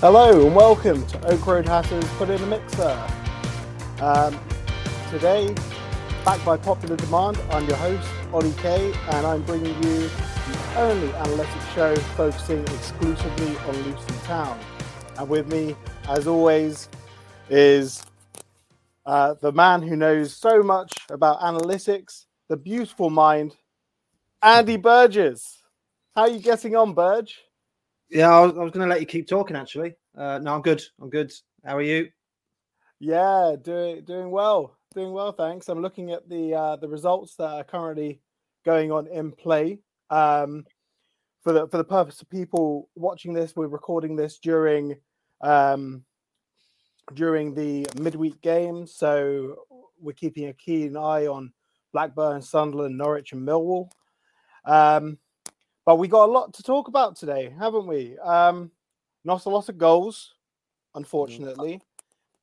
Hello and welcome to Oak Road Hatters Put in a Mixer. Um, today, backed by popular demand, I'm your host, Ollie K, and I'm bringing you the only analytics show focusing exclusively on Luton Town. And with me, as always, is uh, the man who knows so much about analytics, the beautiful mind, Andy Burgess. How are you getting on, Burge? Yeah, I was, was going to let you keep talking. Actually, uh, no, I'm good. I'm good. How are you? Yeah, doing doing well, doing well. Thanks. I'm looking at the uh, the results that are currently going on in play. Um, for the for the purpose of people watching this, we're recording this during um, during the midweek game, so we're keeping a keen eye on Blackburn, Sunderland, Norwich, and Millwall. Um, but we got a lot to talk about today, haven't we? Um, not a lot of goals, unfortunately,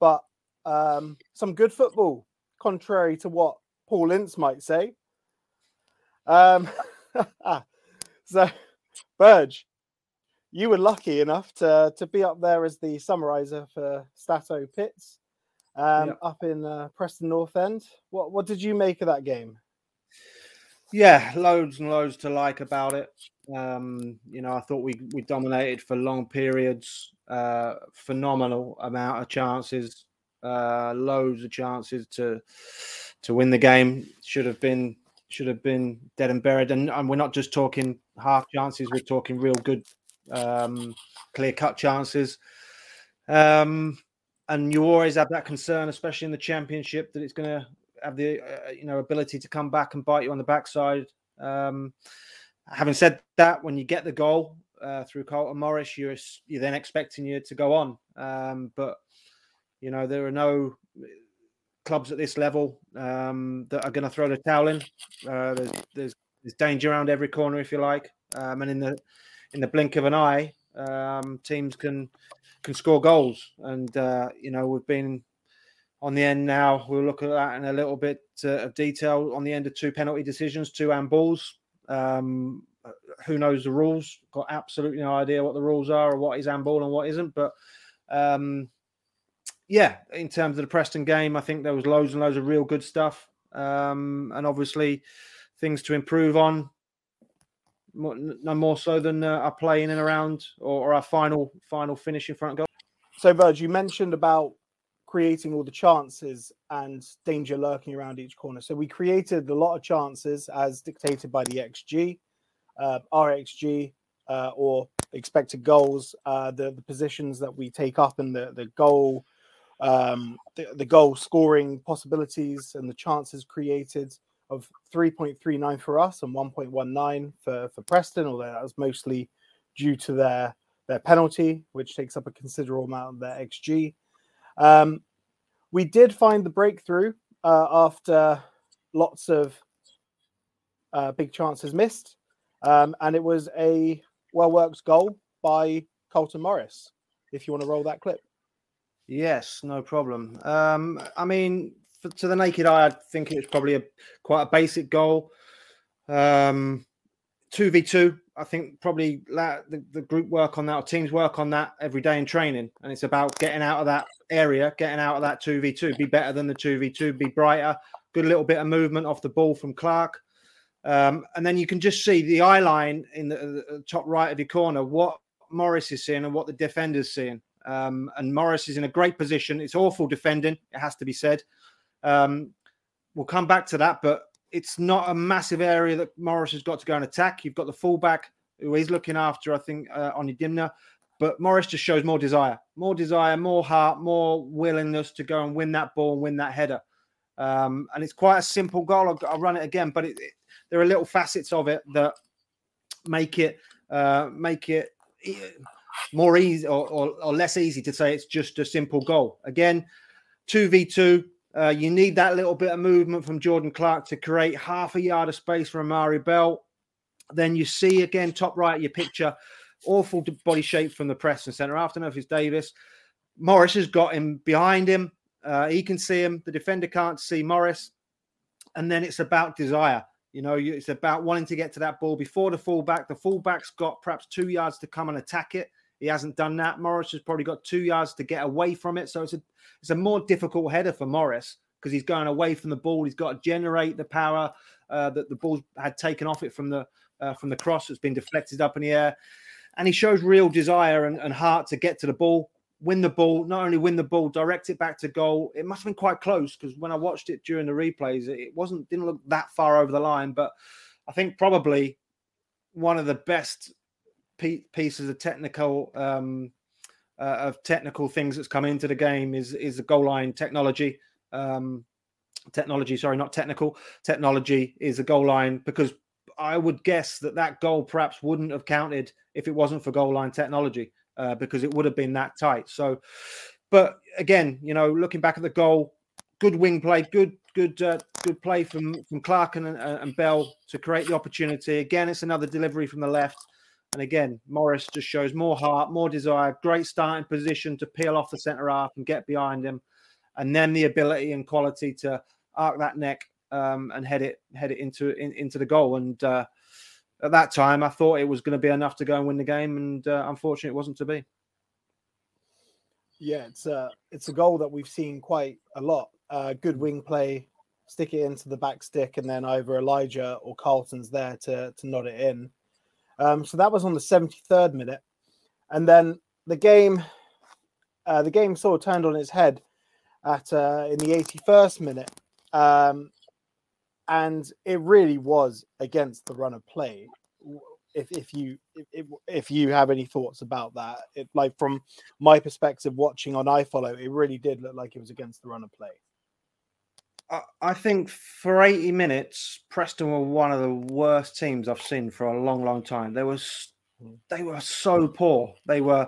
but um, some good football, contrary to what Paul Ince might say. Um, so, Burge, you were lucky enough to to be up there as the summariser for Stato Pits um, up in uh, Preston North End. What what did you make of that game? Yeah, loads and loads to like about it. Um, you know, I thought we we dominated for long periods. Uh, phenomenal amount of chances, uh, loads of chances to to win the game. Should have been should have been dead and buried. And, and we're not just talking half chances. We're talking real good, um, clear cut chances. Um, and you always have that concern, especially in the championship, that it's going to have the uh, you know ability to come back and bite you on the backside. Um, having said that, when you get the goal uh, through Carlton Morris, you're you're then expecting you to go on. Um, but you know there are no clubs at this level um, that are going to throw the towel in. Uh, there's, there's there's danger around every corner, if you like, um, and in the in the blink of an eye, um, teams can can score goals. And uh, you know we've been on the end now. We'll look at that in a little bit uh, of detail. On the end of two penalty decisions, two handballs. Um, who knows the rules? Got absolutely no idea what the rules are or what is handball and what isn't. But um, yeah, in terms of the Preston game, I think there was loads and loads of real good stuff, um, and obviously things to improve on. No more so than uh, our play in and around or, or our final final finish in front of goal. So, Burge, you mentioned about creating all the chances and danger lurking around each corner. So we created a lot of chances as dictated by the XG, uh, RXG, uh, or expected goals, uh, the, the positions that we take up and the, the goal, um, the, the goal scoring possibilities and the chances created of 3.39 for us and 1.19 for, for Preston, although that was mostly due to their their penalty, which takes up a considerable amount of their XG. Um, we did find the breakthrough uh, after lots of uh, big chances missed, um, and it was a well worked goal by Carlton Morris. If you want to roll that clip. Yes, no problem. Um, I mean, for, to the naked eye, I think it was probably a quite a basic goal. Um, two v two. I think probably the, the group work on that or teams work on that every day in training, and it's about getting out of that area, getting out of that two v two, be better than the two v two, be brighter. Good little bit of movement off the ball from Clark, um, and then you can just see the eye line in the, the, top right of your corner what Morris is seeing and what the defender's seeing. Um, and Morris is in a great position. It's awful defending, it has to be said. Um, we'll come back to that, but it's not a massive area that Morris has got to go and attack. You've got the fullback who he's looking after, I think, uh, Onyedinma. But Morris just shows more desire, more desire, more heart, more willingness to go and win that ball and win that header. Um, and it's quite a simple goal. I'll, I'll run it again, but it, it, there are little facets of it that make it uh, make it more easy or, or, or, less easy to say it's just a simple goal. Again, two v two. Uh, you need that little bit of movement from Jordan Clark to create half a yard of space for Amari Bell. Then you see again, top right, of your picture, awful body shape from the Preston centre. After know if it's Davis. Morris has got him behind him. Uh, he can see him. The defender can't see Morris. And then it's about desire. You know, it's about wanting to get to that ball before the fullback. The fullback's got perhaps two yards to come and attack it. He hasn't done that. Morris has probably got two yards to get away from it. So it's a it's a more difficult header for Morris because he's going away from the ball. He's got to generate the power uh, that the ball had taken off it from the uh, from the cross. that's been deflected up in the air, and he shows real desire and, and heart to get to the ball, win the ball. Not only win the ball, direct it back to goal. It must have been quite close because when I watched it during the replays, it wasn't didn't look that far over the line. But I think probably one of the best pieces of technical um, uh, of technical things that's come into the game is is the goal line technology. Um, technology, sorry, not technical. Technology is a goal line because I would guess that that goal perhaps wouldn't have counted if it wasn't for goal line technology uh, because it would have been that tight. So, but again, you know, looking back at the goal, good wing play, good good uh, good play from from Clark and, and Bell to create the opportunity. Again, it's another delivery from the left. And again, Morris just shows more heart, more desire, great starting position to peel off the centre half and get behind him. And then the ability and quality to arc that neck um, and head it head it into in, into the goal. And uh, at that time, I thought it was going to be enough to go and win the game, and uh, unfortunately, it wasn't to be. Yeah, it's a it's a goal that we've seen quite a lot. Uh, good wing play, stick it into the back stick, and then either Elijah or Carlton's there to to nod it in. Um, so that was on the 73rd minute, and then the game, uh, the game sort of turned on its head at uh, in the 81st minute, um, and it really was against the run of play. If, if you if, if you have any thoughts about that, it, like from my perspective, watching on iFollow, it really did look like it was against the run of play. I think for 80 minutes, Preston were one of the worst teams I've seen for a long, long time. They were they were so poor. They were.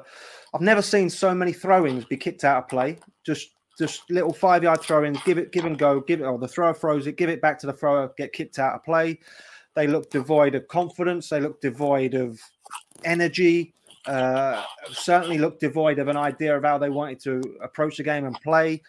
I've never seen so many throw-ins be kicked out of play. Just just little five-yard throw-ins. Give it, give and go. Give it. Or the thrower throws it. Give it back to the thrower. Get kicked out of play. They look devoid of confidence. They look devoid of energy. Uh, certainly look devoid of an idea of how they wanted to approach the game and play.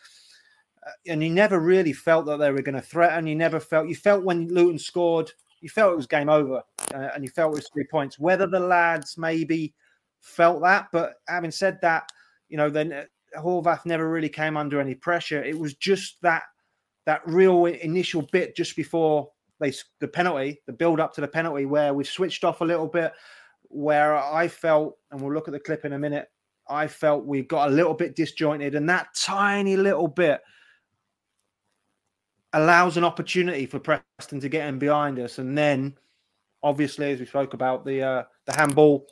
Uh, and you never really felt that they were going to threaten. You never felt you felt when Luton scored, you felt it was game over, uh, and you felt it was three points. Whether the lads maybe felt that, but having said that, you know, then uh, Horvath never really came under any pressure. It was just that that real initial bit just before they the penalty, the build up to the penalty, where we switched off a little bit, where I felt, and we'll look at the clip in a minute. I felt we got a little bit disjointed, and that tiny little bit allows an opportunity for Preston to get in behind us, and then obviously, as we spoke about the uh, the handball,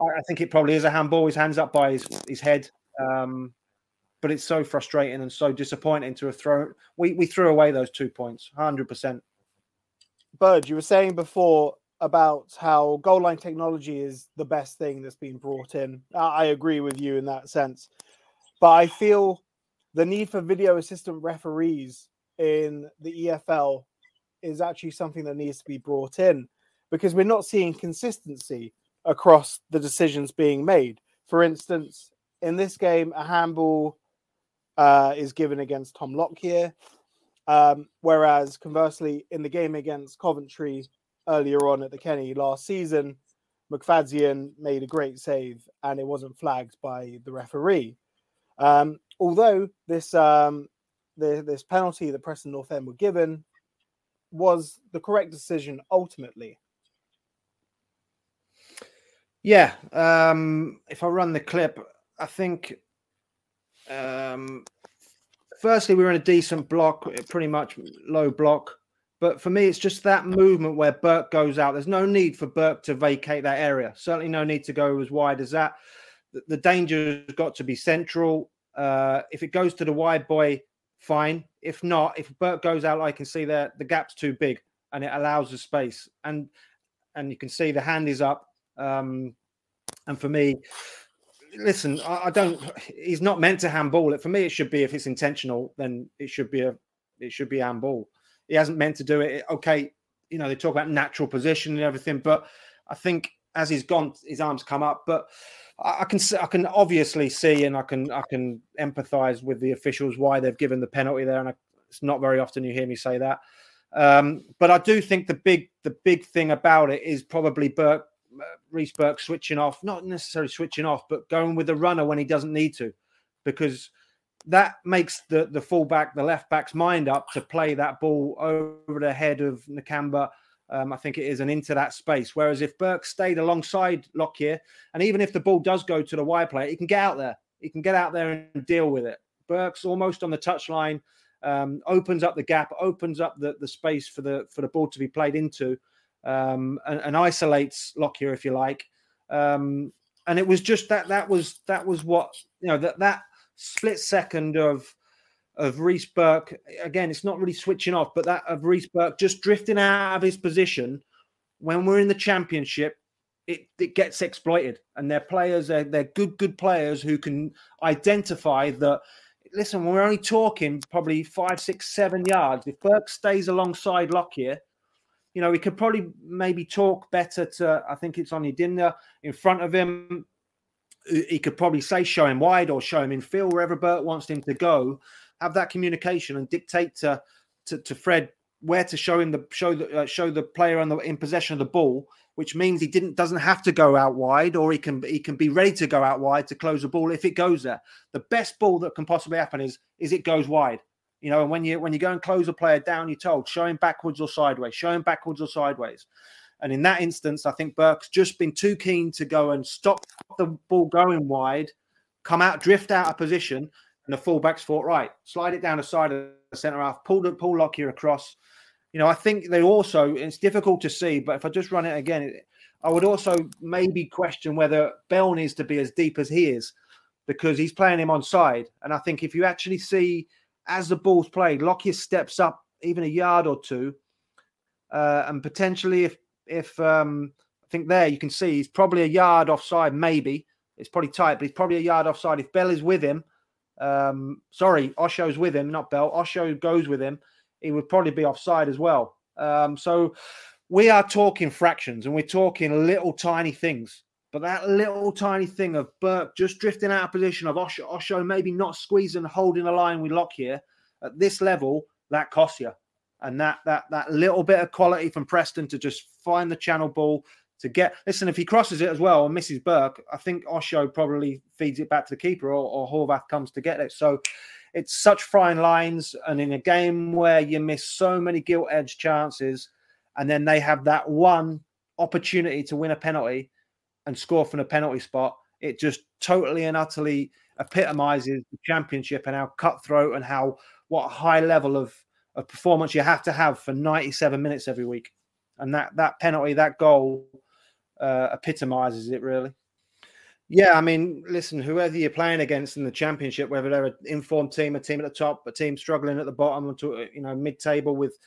I, I think it probably is a handball. His hands up by his his head, um, but it's so frustrating and so disappointing to have thrown. We we threw away those two points, hundred percent. Burge, you were saying before about how goal line technology is the best thing that's been brought in. I agree with you in that sense, but I feel the need for video assistant referees in the EFL is actually something that needs to be brought in because we're not seeing consistency across the decisions being made. For instance, in this game, a handball uh, is given against Tom Lockyer, um, whereas conversely, in the game against Coventry earlier on at the Kenny last season, McFadzean made a great save and it wasn't flagged by the referee. Um, although this um, the, this penalty that Preston North End were given was the correct decision ultimately. Yeah, um, if I run the clip, I think um, firstly we are in a decent block, pretty much low block. But for me, it's just that movement where Burke goes out. There's no need for Burke to vacate that area. Certainly, no need to go as wide as that. The, the danger has got to be central. Uh, if it goes to the wide boy, fine. If not, if Burke goes out, I can see that the gap's too big and it allows the space. And and you can see the hand is up. Um, and for me, listen, I, I, don't. He's not meant to handball it. For me, it should be if it's intentional, then it should be a it should be handball. He hasn't meant to do it. Okay, you know they talk about natural position and everything, but I think as he's gone, his arms come up. But I, can I can obviously see and I can I can empathise with the officials why they've given the penalty there, and I, it's not very often you hear me say that. Um, but I do think the big the big thing about it is probably Burke uh, Reece Burke switching off, not necessarily switching off, but going with the runner when he doesn't need to, because that makes the the fullback, the left back's mind up to play that ball over the head of Nakamba. Um, I think it is and into that space. Whereas if Burke stayed alongside Lockyer, and even if the ball does go to the wide player, he can get out there. He can get out there and deal with it. Burke's almost on the touchline, um, opens up the gap, opens up the, the space for the for the ball to be played into um, and, and, isolates Lockyer, if you like. Um, and it was just that that was that was what you know that that split second of of Reece Burke again. It's not really switching off, but that of Reece Burke just drifting out of his position when we're in the championship. It, it gets exploited, and they're players. They're, they're good, good players who can identify that listen, we're only talking probably five, six, seven yards. If Burke stays alongside Lockyer, you know, he could probably maybe talk better to, I think it's Onyedinma in front of him. He could probably say, show him wide or show him in field, wherever Burke wants him to go. Have that communication and dictate to, to, to Fred where to show him the show the uh, show the player on the in possession of the ball, which means he didn't doesn't have to go out wide, or he can he can be ready to go out wide to close the ball if it goes there. The best ball that can possibly happen is is it goes wide. You know, and when you when you go and close a player down, you're told show him backwards or sideways, show him backwards or sideways. And in that instance, I think Burke's just been too keen to go and stop the ball going wide, come out, drift out of position, and the fullbacks thought, right, slide it down the side of the centre half, pull the pull Lockyer across. You know, I think they also it's difficult to see, but if I just run it again, I would also maybe question whether Bell needs to be as deep as he is because he's playing him on side. And I think if you actually see as the ball's played, Lockyer steps up even a yard or two, uh, and potentially if if um, I think there you can see he's probably a yard offside, maybe it's probably tight, but he's probably a yard offside. If Bell is with him, um, sorry, Osho's with him, not Bell. Osho goes with him, he would probably be offside as well. Um, so we are talking fractions, and we're talking little tiny things. But that little tiny thing of Burke just drifting out of position, of Osho, Osho maybe not squeezing, holding a line with Lockyer at this level, that costs you. And that that that little bit of quality from Preston to just find the channel ball to get. Listen, if he crosses it as well and misses Burke, I think Osho probably feeds it back to the keeper, or, or Horvath comes to get it. So it's such fine lines, and in a game where you miss so many gilt edge chances, and then they have that one opportunity to win a penalty and score from a penalty spot, It just totally and utterly epitomizes the championship and how cutthroat and how what high level of, of performance you have to have for 97 minutes every week. And that that penalty, that goal, uh, epitomizes it really. Yeah, I mean, listen, whoever you're playing against in the championship, whether they're an informed team, a team at the top, a team struggling at the bottom, to you know mid-table with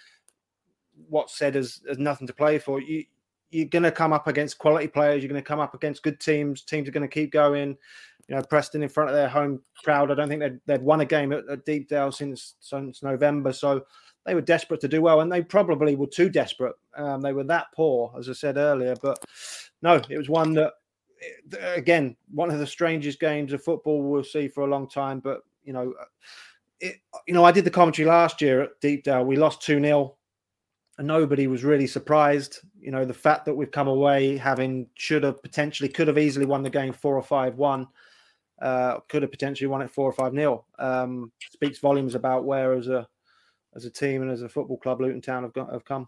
what's said as, as nothing to play for, you you're going to come up against quality players. You're going to come up against good teams. Teams are going to keep going. You know, Preston in front of their home crowd. I don't think they'd, they'd won a game at, at Deepdale since since November, so they were desperate to do well, and they probably were too desperate. Um, they were that poor, as I said earlier. But no, it was one that again, one of the strangest games of football we'll see for a long time. But you know, it, you know, I did the commentary last year at Deepdale. We lost two 0 and nobody was really surprised. You know, the fact that we've come away having should have potentially could have easily won the game four or five one. Uh, could have potentially won it four or five nil. Um, speaks volumes about where as a as a team and as a football club Luton Town have got, have come.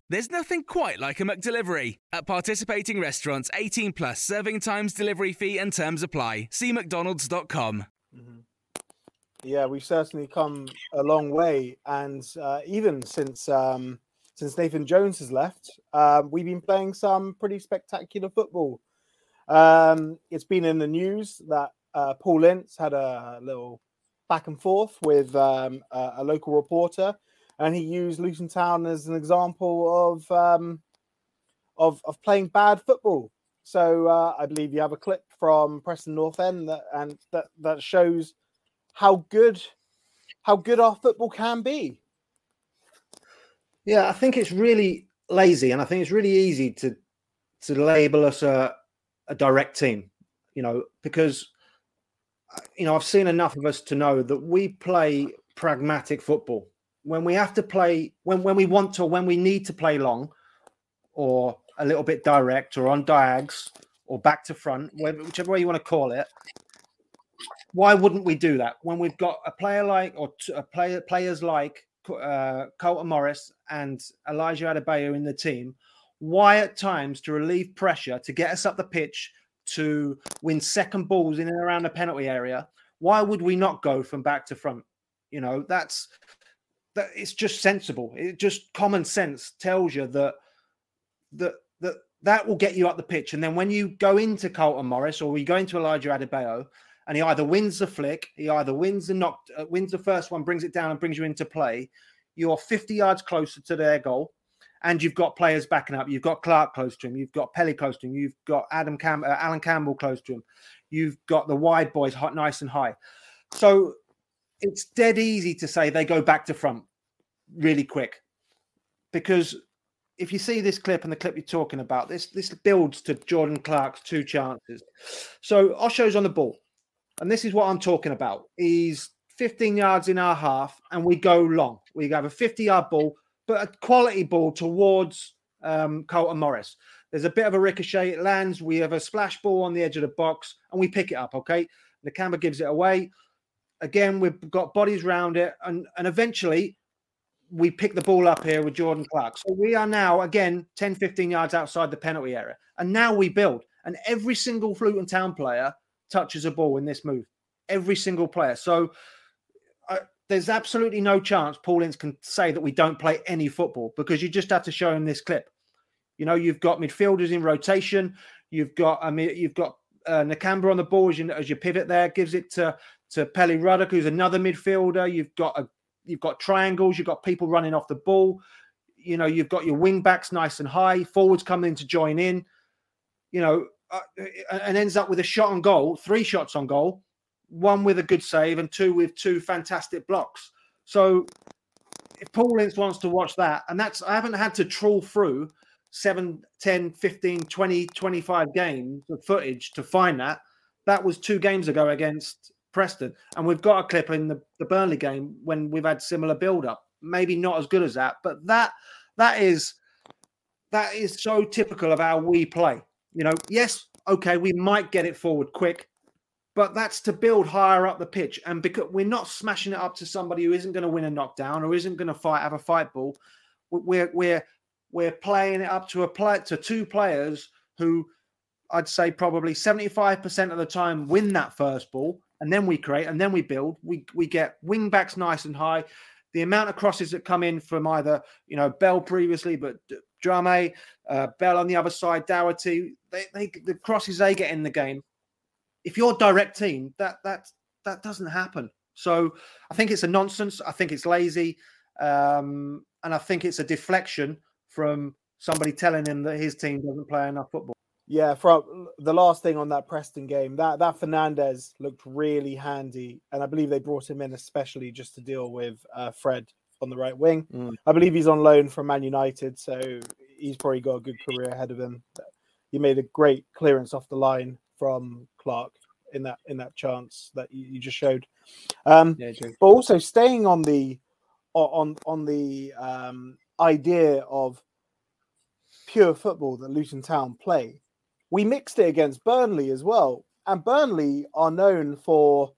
There's nothing quite like a McDelivery. At participating restaurants, 18 plus serving times, delivery fee, and terms apply. See McDonald's.com. Mm-hmm. Yeah, we've certainly come a long way, and uh, even since um, since Nathan Jones has left, um, we've been playing some pretty spectacular football. Um, it's been in the news that uh, Paul Ince had a little back and forth with um, a, a local reporter and he used Luton Town as an example of um, of of playing bad football. So uh, I believe you have a clip from Preston North End that and that that shows how good how good our football can be. Yeah, I think it's really lazy, and I think it's really easy to to label us a, a direct team. You know, because you know I've seen enough of us to know that we play pragmatic football when we have to play when when we want to when we need to play long or a little bit direct or on diags or back to front whichever way you want to call it why wouldn't we do that? When we've got a player like or a player players like uh, Carlton Morris and Elijah Adebayo in the team why at times to relieve pressure to get us up the pitch to win second balls in and around the penalty area why would we not go from back to front? You know that's that it's just sensible. It just common sense tells you that that that that will get you up the pitch. And then when you go into Carlton Morris or you go into Elijah Adebayo, and he either wins the flick, he either wins the knock, uh, wins the first one, brings it down, and brings you into play. You're 50 yards closer to their goal, and you've got players backing up. You've got Clark close to him. You've got Pelly close to him. You've got Adam Cam- uh, Allan Campbell close to him. You've got the wide boys hot, nice and high. So it's dead easy to say they go back to front really quick because if you see this clip and the clip you're talking about, this this builds to Jordan Clark's two chances. So Osho's on the ball, and this is what I'm talking about. He's 15 yards in our half, and we go long. We have a 50 yard ball, but a quality ball towards um, Carlton Morris. There's a bit of a ricochet. It lands. We have a splash ball on the edge of the box, and we pick it up. Okay, the camera gives it away again, we've got bodies around it, and, and eventually we pick the ball up here with Jordan Clark. So we are now, again, 10, 15 yards outside the penalty area. And now we build. And every single Luton Town player touches a ball in this move. Every single player. So uh, there's absolutely no chance Paul Ince can say that we don't play any football because you just have to show him this clip. You know, you've got midfielders in rotation. You've got, I mean, you've got uh, Nakamba on the ball as you, as you pivot there, gives it to to Pelly Ruddock, who's another midfielder. You've got a you've got triangles. You've got people running off the ball. You know, you've got your wing backs nice and high. Forwards coming in to join in. You know, uh, and ends up with a shot on goal, three shots on goal, one with a good save, and two with two fantastic blocks. So if Paul Ince wants to watch that, and that's I haven't had to trawl through 7, 10, 15, 20, 25 games of footage to find that. That was two games ago against Preston. And we've got a clip in the, the Burnley game when we've had similar build up. Maybe not as good as that, but that that is that is so typical of how we play. You know, yes, okay, we might get it forward quick, but that's to build higher up the pitch. And because we're not smashing it up to somebody who isn't going to win a knockdown or isn't going to fight, have a fight ball. We're we're we're playing it up to a play to two players who I'd say probably 75% of the time win that first ball, and then we create, and then we build. We we get wing backs nice and high. The amount of crosses that come in from either you know Bell previously, but Drame, uh, Bell on the other side, Doughty, they, they the crosses they get in the game. If you're direct team, that that that doesn't happen. So I think it's a nonsense. I think it's lazy, um, and I think it's a deflection from somebody telling him that his team doesn't play enough football. Yeah, from the last thing on that Preston game, that that Fernandez looked really handy, and I believe they brought him in especially just to deal with uh, Fred on the right wing. Mm. I believe he's on loan from Man United, so he's probably got a good career ahead of him. He made a great clearance off the line from Clark in that in that chance that you, you just showed. Um, yeah, but also staying on the on on the um, idea of pure football that Luton Town play. We mixed it against Burnley as well, and Burnley are known for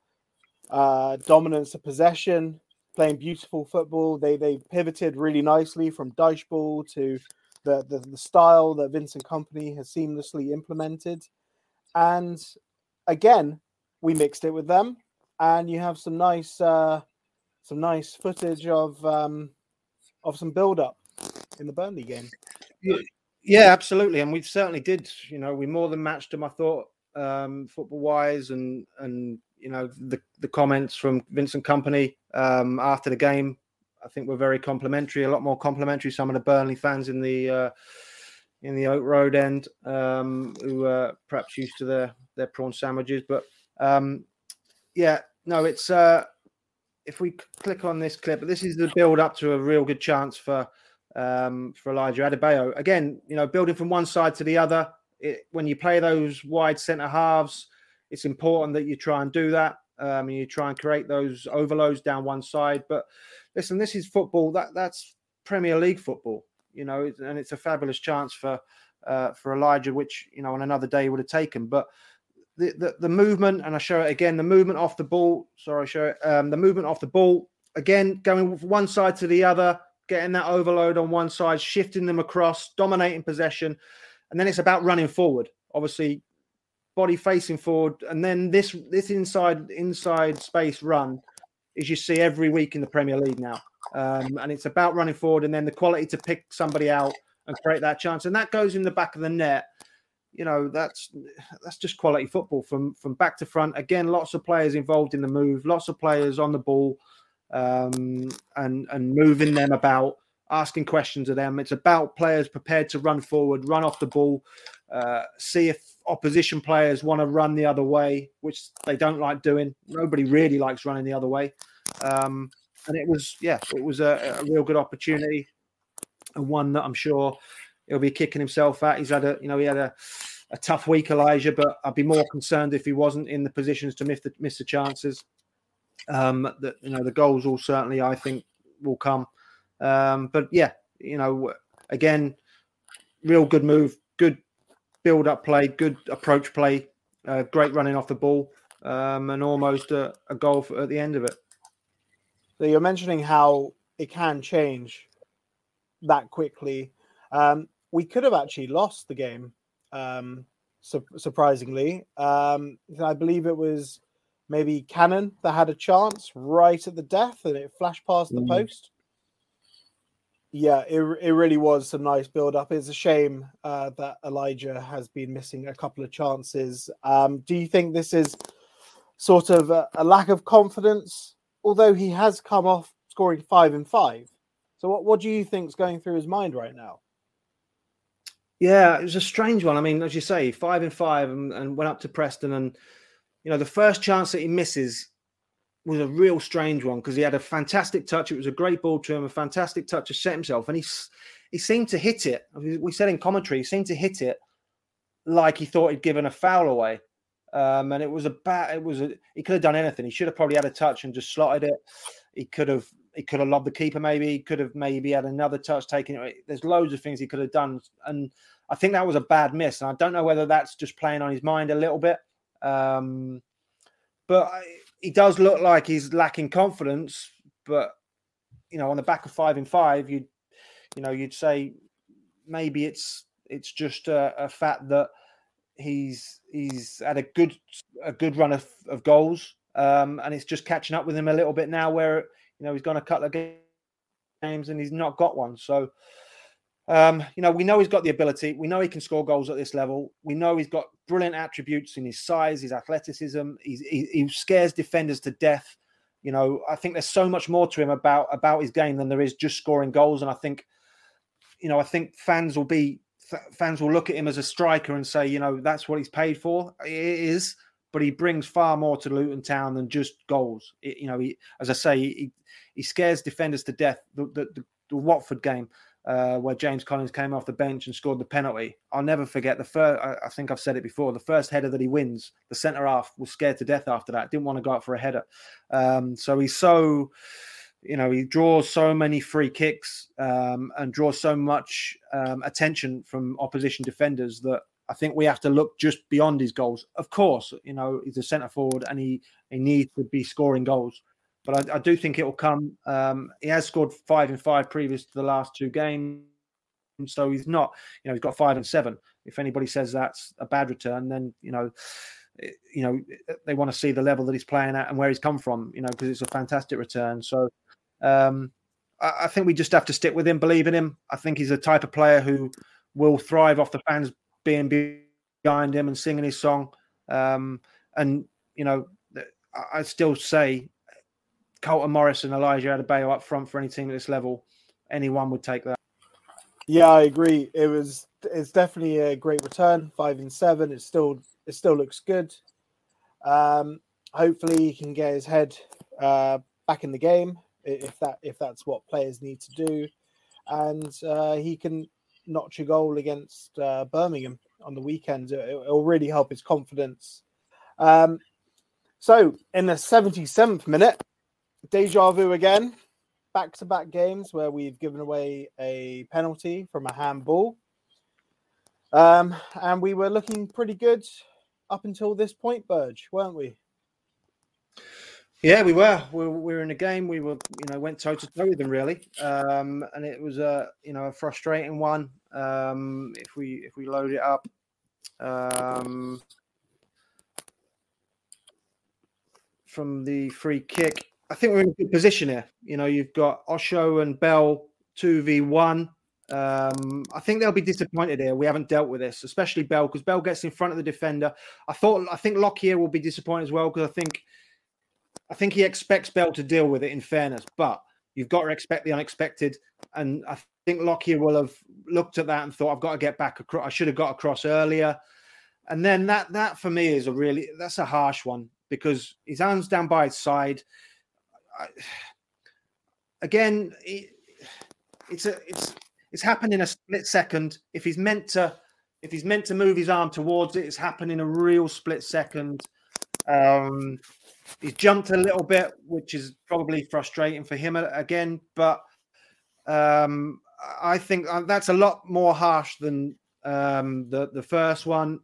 uh, dominance of possession, playing beautiful football. They they pivoted really nicely from Dyche ball to the, the, the style that Vincent Kompany has seamlessly implemented, and again we mixed it with them, and you have some nice uh, some nice footage of um, of some build up in the Burnley game. Yeah, absolutely, and we certainly did. You know, we more than matched them. I thought um, football wise, and and you know the the comments from Vincent Kompany um, after the game, I think were very complimentary. A lot more complimentary. Some of the Burnley fans in the uh, in the Oak Road end um, who are perhaps used to their their prawn sandwiches, but um, yeah, no, it's uh, if we click on this clip, this is the build up to a real good chance for um, for Elijah Adebayo. Again, you know, building from one side to the other. It, when you play those wide centre halves, it's important that you try and do that. Um, and you try and create those overloads down one side. But listen, this is football. That that's Premier League football. You know, and it's a fabulous chance for uh, for Elijah, which you know on another day would have taken. But the, the, the movement, and I show it again, the movement off the ball. Sorry, I show it. Um, the movement off the ball again, going from one side to the other, getting that overload on one side, shifting them across, dominating possession, and then it's about running forward. Obviously, body facing forward, and then this this inside inside space run is you see every week in the Premier League now, um, and it's about running forward, and then the quality to pick somebody out and create that chance, and that goes in the back of the net you know that's that's just quality football from from back to front. Again, lots of players involved in the move, lots of players on the ball, um, and and moving them about, asking questions of them. It's about players prepared to run forward, run off the ball, uh, see if opposition players want to run the other way, which they don't like doing. Nobody really likes running the other way. Um, and it was, yeah, it was a, a real good opportunity and one that I'm sure he'll be kicking himself at. He's had a, you know, he had a, a tough week, Elijah, but I'd be more concerned if he wasn't in the positions to miss the, miss the chances. Um, that you know, the goals will certainly, I think, will come. Um, but yeah, you know, again, real good move, good build up play, good approach play, uh, great running off the ball, um, and almost a, a goal for, at the end of it. So you're mentioning how it can change that quickly. Um, we could have actually lost the game, um, su- surprisingly. Um, I believe it was maybe Cannon that had a chance right at the death and it flashed past the mm. post. Yeah, it, it really was some nice build up. It's a shame uh, that Elijah has been missing a couple of chances. Um, do you think this is sort of a, a lack of confidence, although he has come off scoring five and five. So, what, what do you think is going through his mind right now? Yeah, it was a strange one. I mean, as you say, five and five and, and went up to Preston. And, you know, the first chance that he misses was a real strange one because he had a fantastic touch. It was a great ball to him, a fantastic touch to set himself. And he, he seemed to hit it. We said in commentary, he seemed to hit it like he thought he'd given a foul away. Um, and it was a bad, it was a, he could have done anything. He should have probably had a touch and just slotted it. He could have, he could have lobbed the keeper maybe. He could have maybe had another touch taken. There's loads of things he could have done. And I think that was a bad miss. And I don't know whether that's just playing on his mind a little bit. Um, but he does look like he's lacking confidence. But, you know, on the back of five and five, you you know, you'd say maybe it's it's just a, a fact that he's he's had a good a good run of, of goals, um, and it's just catching up with him a little bit now, where you know he's gone a couple of games and he's not got one. So, um, you know, we know he's got the ability. We know he can score goals at this level. We know he's got brilliant attributes in his size, his athleticism. He, he scares defenders to death. You know, I think there's so much more to him about about his game than there is just scoring goals. And I think, you know, I think fans will be fans will look at him as a striker and say, you know, that's what he's paid for. It is, but he brings far more to Luton Town than just goals. It, you know, he, as I say, he, he scares defenders to death. The, the, the, the Watford game uh, where James Collins came off the bench and scored the penalty. I'll never forget the first. I, I think I've said it before. The first header that he wins, the centre half was scared to death after that. Didn't want to go out for a header. Um, so he's so you know, he draws so many free kicks um, and draws so much um, attention from opposition defenders that I think we have to look just beyond his goals. Of course, you know, he's a centre forward and he, he needs to be scoring goals. But I, I do think it will come. Um, he has scored five and five previous to the last two games. So he's not, you know, he's got five and seven. If anybody says that's a bad return, then, you know, you know they want to see the level that he's playing at and where he's come from you know because it's a fantastic return so um, I, I, think we just have to stick with him, believe in him. I think he's a type of player who will thrive off the fans being behind him and singing his song. Um, and you know, I, I still say Carlton Morris and Elijah Adebayo up front for any team at this level, anyone would take that. Yeah, I agree. It was it's definitely a great return. Five and seven. It still it still looks good. Um, hopefully he can get his head uh, back in the game if that if that's what players need to do, and uh, he can notch a goal against uh, Birmingham on the weekend. It, will really help his confidence. Um, so in the 77th minute, deja vu again, back to back games where we've given away a penalty from a handball. Um, and we were looking pretty good up until this point, Burge, weren't we? Yeah, we were. We were in a game. We were, you know, went toe to toe with them really, um, and it was a, you know, a frustrating one. Um, if we if we load it up, um, from the free kick, I think we're in a good position here. You know, you've got Osho and Bell two v one. Um, I think they'll be disappointed here. We haven't dealt with this, especially Bell, because Bell gets in front of the defender. I thought I think Lockyer will be disappointed as well because I think I think he expects Bell to deal with it in fairness, but you've got to expect the unexpected. And I think Lockyer will have looked at that and thought, I've got to get back across. I should have got across earlier. And then that that for me is a really that's a harsh one because his hands down by his side. I, again, it, it's a it's it's happened in a split second. If he's meant to if he's meant to move his arm towards it, it's happened in a real split second. Um, he's jumped a little bit, which is probably frustrating for him again. But um, I think uh, that's a lot more harsh than um, the the first one.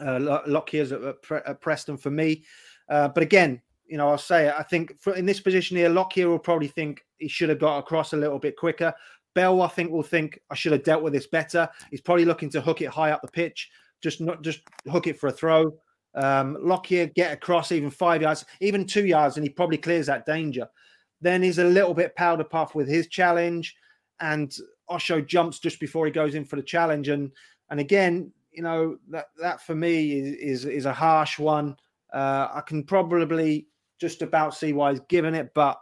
Uh, Lockyer's at, at Preston for me, uh, but again, you know, I'll say it. I think for, in this position here, Lockyer will probably think he should have got across a little bit quicker. Bell, I think, will think I should have dealt with this better. He's probably looking to hook it high up the pitch, just not just hook it for a throw. Um, Lockyer get across even five yards, even two yards, and he probably clears that danger. Then he's a little bit powder puff with his challenge, and Osho jumps just before he goes in for the challenge. And and again, you know that that for me is is, is a harsh one. Uh, I can probably just about see why he's given it, but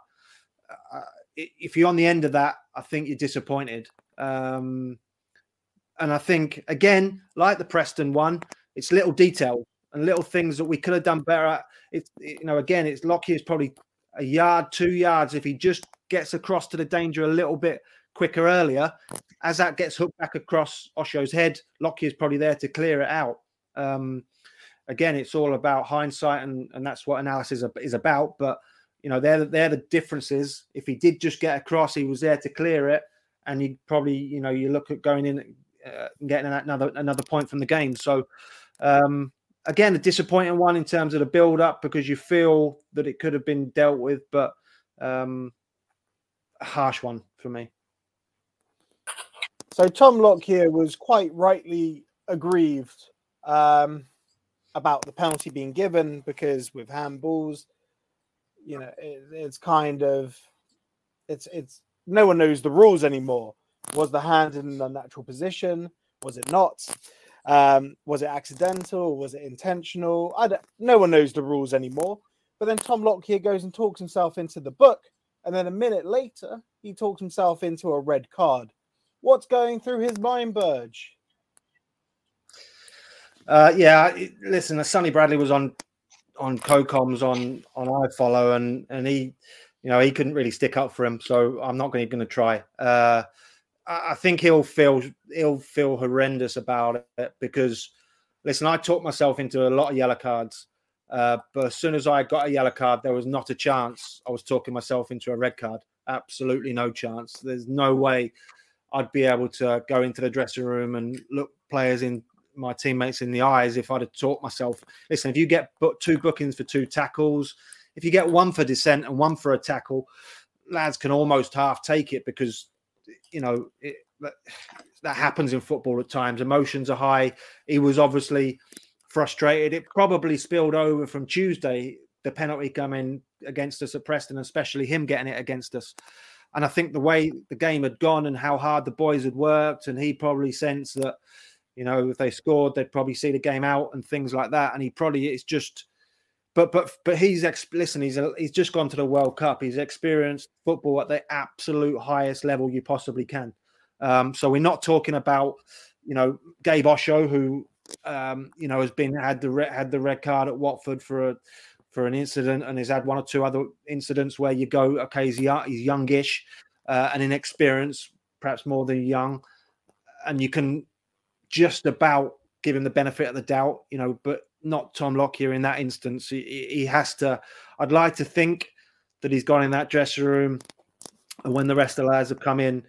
uh, if you're on the end of that, I think you're disappointed. Um, and I think again, like the Preston one, it's little detail and little things that we could have done better. At. It's you know, again, it's Lockyer is probably a yard, two yards. If he just gets across to the danger a little bit quicker earlier, as that gets hooked back across Osho's head, Lockyer is probably there to clear it out. Um, again, it's all about hindsight, and, and that's what analysis is about. But you know, they're they're the differences. If he did just get across, he was there to clear it, and he probably, you know, you look at going in uh, and getting another another point from the game. So, um, again, a disappointing one in terms of the build up because you feel that it could have been dealt with, but um, a harsh one for me. So Tom Lockyer was quite rightly aggrieved um, about the penalty being given because with handballs, you know, it, it's kind of it's it's no one knows the rules anymore. Was the hand in the natural position? Was it not? Um, was it accidental? Was it intentional? I don't, no one knows the rules anymore. But then Tom Lockyer goes and talks himself into the book, and then a minute later, he talks himself into a red card. What's going through his mind, Burge? Uh, yeah, listen, Sonny Bradley was on on co-coms on on iFollow, and and he, you know, he couldn't really stick up for him. So I'm not going to try. Uh, I think he'll feel he'll feel horrendous about it because, listen, I talked myself into a lot of yellow cards, uh, but as soon as I got a yellow card, there was not a chance I was talking myself into a red card. Absolutely no chance. There's no way I'd be able to go into the dressing room and look players in my teammates in the eyes if I'd have taught myself. Listen, if you get two bookings for two tackles, if you get one for dissent and one for a tackle, lads can almost half take it because you know, it, that happens in football at times. Emotions are high. He was obviously frustrated. It probably spilled over from Tuesday, the penalty coming against us at Preston, especially him getting it against us. And I think the way the game had gone and how hard the boys had worked, and he probably sensed that, you know, if they scored, they'd probably see the game out and things like that. And he probably it's just but but but he's ex- listen. He's a, he's just gone to the World Cup. He's experienced football at the absolute highest level you possibly can. Um, so we're not talking about you know Gabe Osho, who um, you know has been had the re- had the red card at Watford for a for an incident and has had one or two other incidents where you go, okay, he's, he's youngish uh, and inexperienced, perhaps more than young, and you can just about give him the benefit of the doubt, you know, but not Tom Lockyer in that instance. He, he has to. I'd like to think that he's gone in that dressing room, and when the rest of the lads have come in,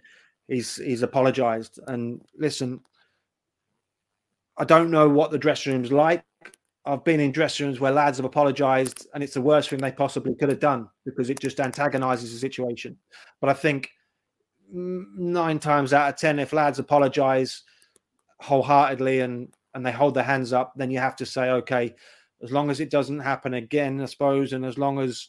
he's he's apologised. And listen, I don't know what the dressing room's like. I've been in dressing rooms where lads have apologised, and it's the worst thing they possibly could have done because it just antagonises the situation. But I think mm, nine times out of ten, if lads apologise wholeheartedly and and they hold their hands up, then you have to say, okay, as long as it doesn't happen again, I suppose, and as long as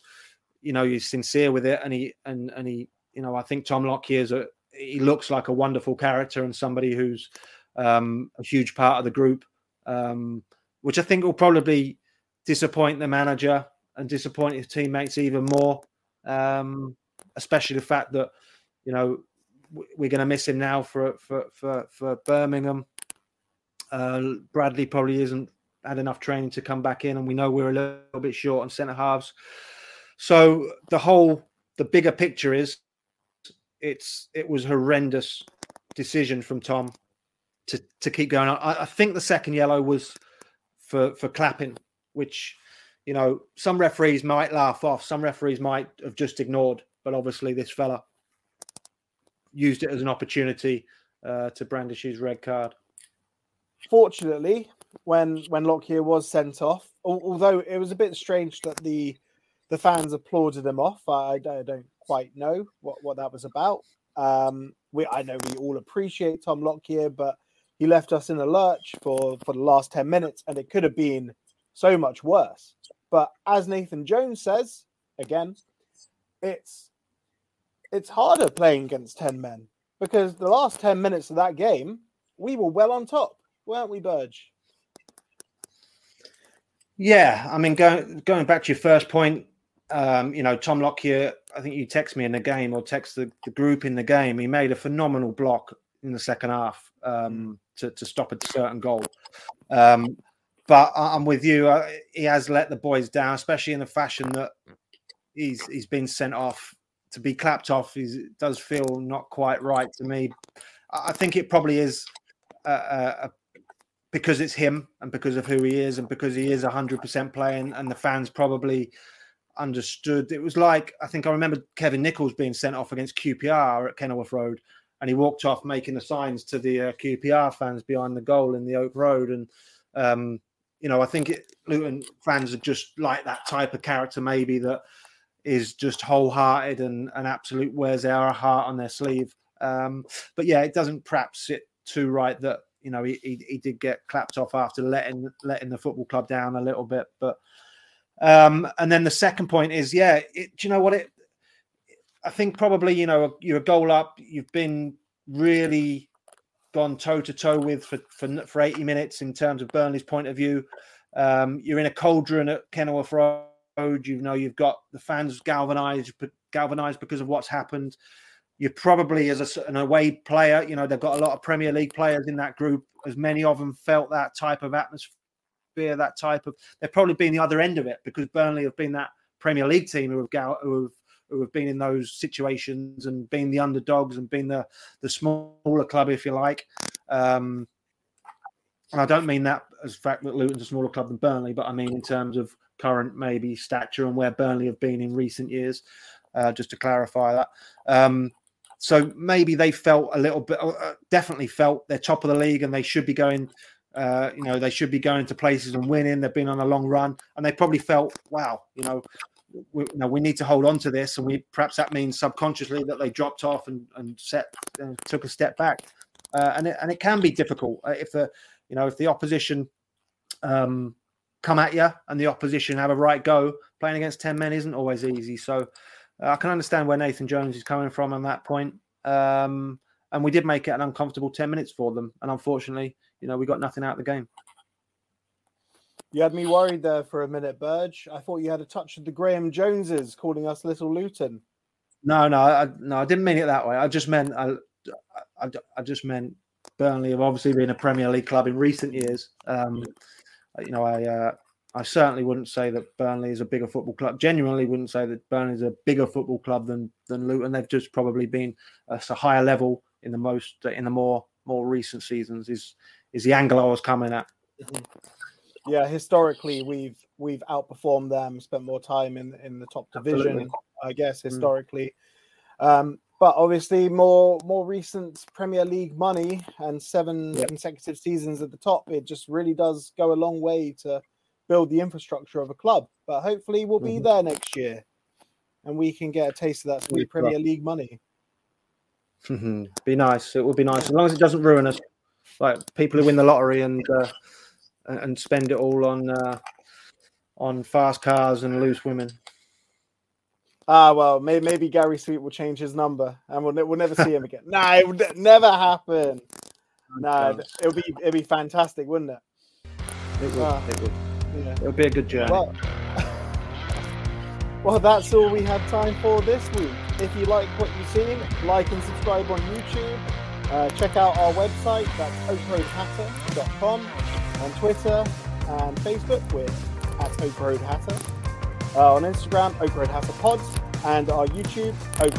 you know you're sincere with it, and he and and he, you know, I think Tom Lockyer is a he looks like a wonderful character and somebody who's um, a huge part of the group, um, which I think will probably disappoint the manager and disappoint his teammates even more, um, especially the fact that you know we're going to miss him now for for for, for Birmingham. Uh, Bradley probably isn't had enough training to come back in, and we know we're a little bit short on centre halves. So the whole, the bigger picture is, it's it was horrendous decision from Tom to to keep going. I, I think the second yellow was for for clapping, which you know some referees might laugh off, some referees might have just ignored, but obviously this fella used it as an opportunity uh, to brandish his red card fortunately, when when Lockyer was sent off, although it was a bit strange that the the fans applauded him off, I, I don't quite know what, what that was about. Um, we I know we all appreciate Tom Lockyer, but he left us in a lurch for for the last ten minutes, and it could have been so much worse. But as Nathan Jones says again, it's it's harder playing against ten men because the last ten minutes of that game we were well on top weren't we, Burge? Yeah, I mean, going going back to your first point, um, you know, Tom Lockyer, I think you text me in the game or text the, the, group in the game. He made a phenomenal block in the second half um, to, to stop a certain goal. Um, but I'm with you. Uh, he has let the boys down, especially in the fashion that he's he's been sent off to be clapped off. Is does feel not quite right to me. I think it probably is a, a, because it's him and because of who he is and because he is 100% playing and the fans probably understood. It was like, I think I remember Kevin Nicholls being sent off against QPR at Kenilworth Road and he walked off making the signs to the uh, QPR fans behind the goal in the Oak Road. And, um, you know, I think it, Luton fans are just like that type of character, maybe that is just wholehearted and an absolute wears their heart on their sleeve. Um, but yeah, it doesn't perhaps sit too right that you know he, he, he did get clapped off after letting letting the football club down a little bit. But um, and then the second point is, yeah, it, do you know what it? I think probably you know you're a goal up. You've been really gone toe to toe with for, for for 80 minutes in terms of Burnley's point of view. Um, you're in a cauldron at Kenilworth Road. You know you've got the fans galvanized, galvanized because of what's happened you probably as a, an away player, you know, they've got a lot of Premier League players in that group. As many of them felt that type of atmosphere, that type of. They've probably been the other end of it because Burnley have been that Premier League team who have who have who have been in those situations and been the underdogs and been the the smaller club, if you like. Um, and I don't mean that as fact that Luton's a smaller club than Burnley, but I mean in terms of current maybe stature and where Burnley have been in recent years. Uh, just to clarify that. Um, so maybe they felt a little bit, uh, definitely felt they're top of the league and they should be going. Uh, you know, they should be going to places and winning. They've been on a long run, and they probably felt, wow, you know, we, you know, we need to hold on to this. And we perhaps that means subconsciously that they dropped off and, and set and uh, took a step back. Uh, and it, and it can be difficult uh, if the you know if the opposition um, come at you and the opposition have a right go. Playing against ten men isn't always easy. So uh, I can understand where Nathan Jones is coming from on that point. Um, and we did make it an uncomfortable 10 minutes for them. And unfortunately, you know, we got nothing out of the game. You had me worried there for a minute, Burge. I thought you had a touch of the Graham Joneses calling us Little Luton. No, no, I, no, I didn't mean it that way. I just meant, I, I, I just meant Burnley have obviously been a Premier League club in recent years. Um, you know, I, uh, I certainly wouldn't say that Burnley is a bigger football club. Genuinely wouldn't say that Burnley is a bigger football club than than Luton. They've just probably been at a higher level in the most in the more more recent seasons. Is is the angle I was coming at? Yeah, historically we've we've outperformed them, spent more time in in the top division. Absolutely. I guess mm. historically. Mm. Um, but obviously more more recent Premier League money and seven yep. consecutive seasons at the top, it just really does go a long way to build the infrastructure of a club. But hopefully, we'll be mm-hmm. there next year, and we can get a taste of that sweet Premier League money. Mm-hmm. Be nice. It would be nice as long as it doesn't ruin us, like people who win the lottery and uh, and spend it all on uh, on fast cars and loose women. Ah, well, maybe, maybe Gary Sweet will change his number and we'll, we'll never see him again. nah, it would never happen. Nah, it would be it'd be fantastic, wouldn't it? It would. Uh, it would. Yeah. It'll be a good journey. Well, well, that's all we have time for this week. If you like what you've seen, like and subscribe on YouTube. Uh, check out our website, that's oakroadhatter.com. On Twitter and Facebook, we're at Oak Road Hatter. Uh, on Instagram, Oak Road Hatter Pods. And our YouTube, Oak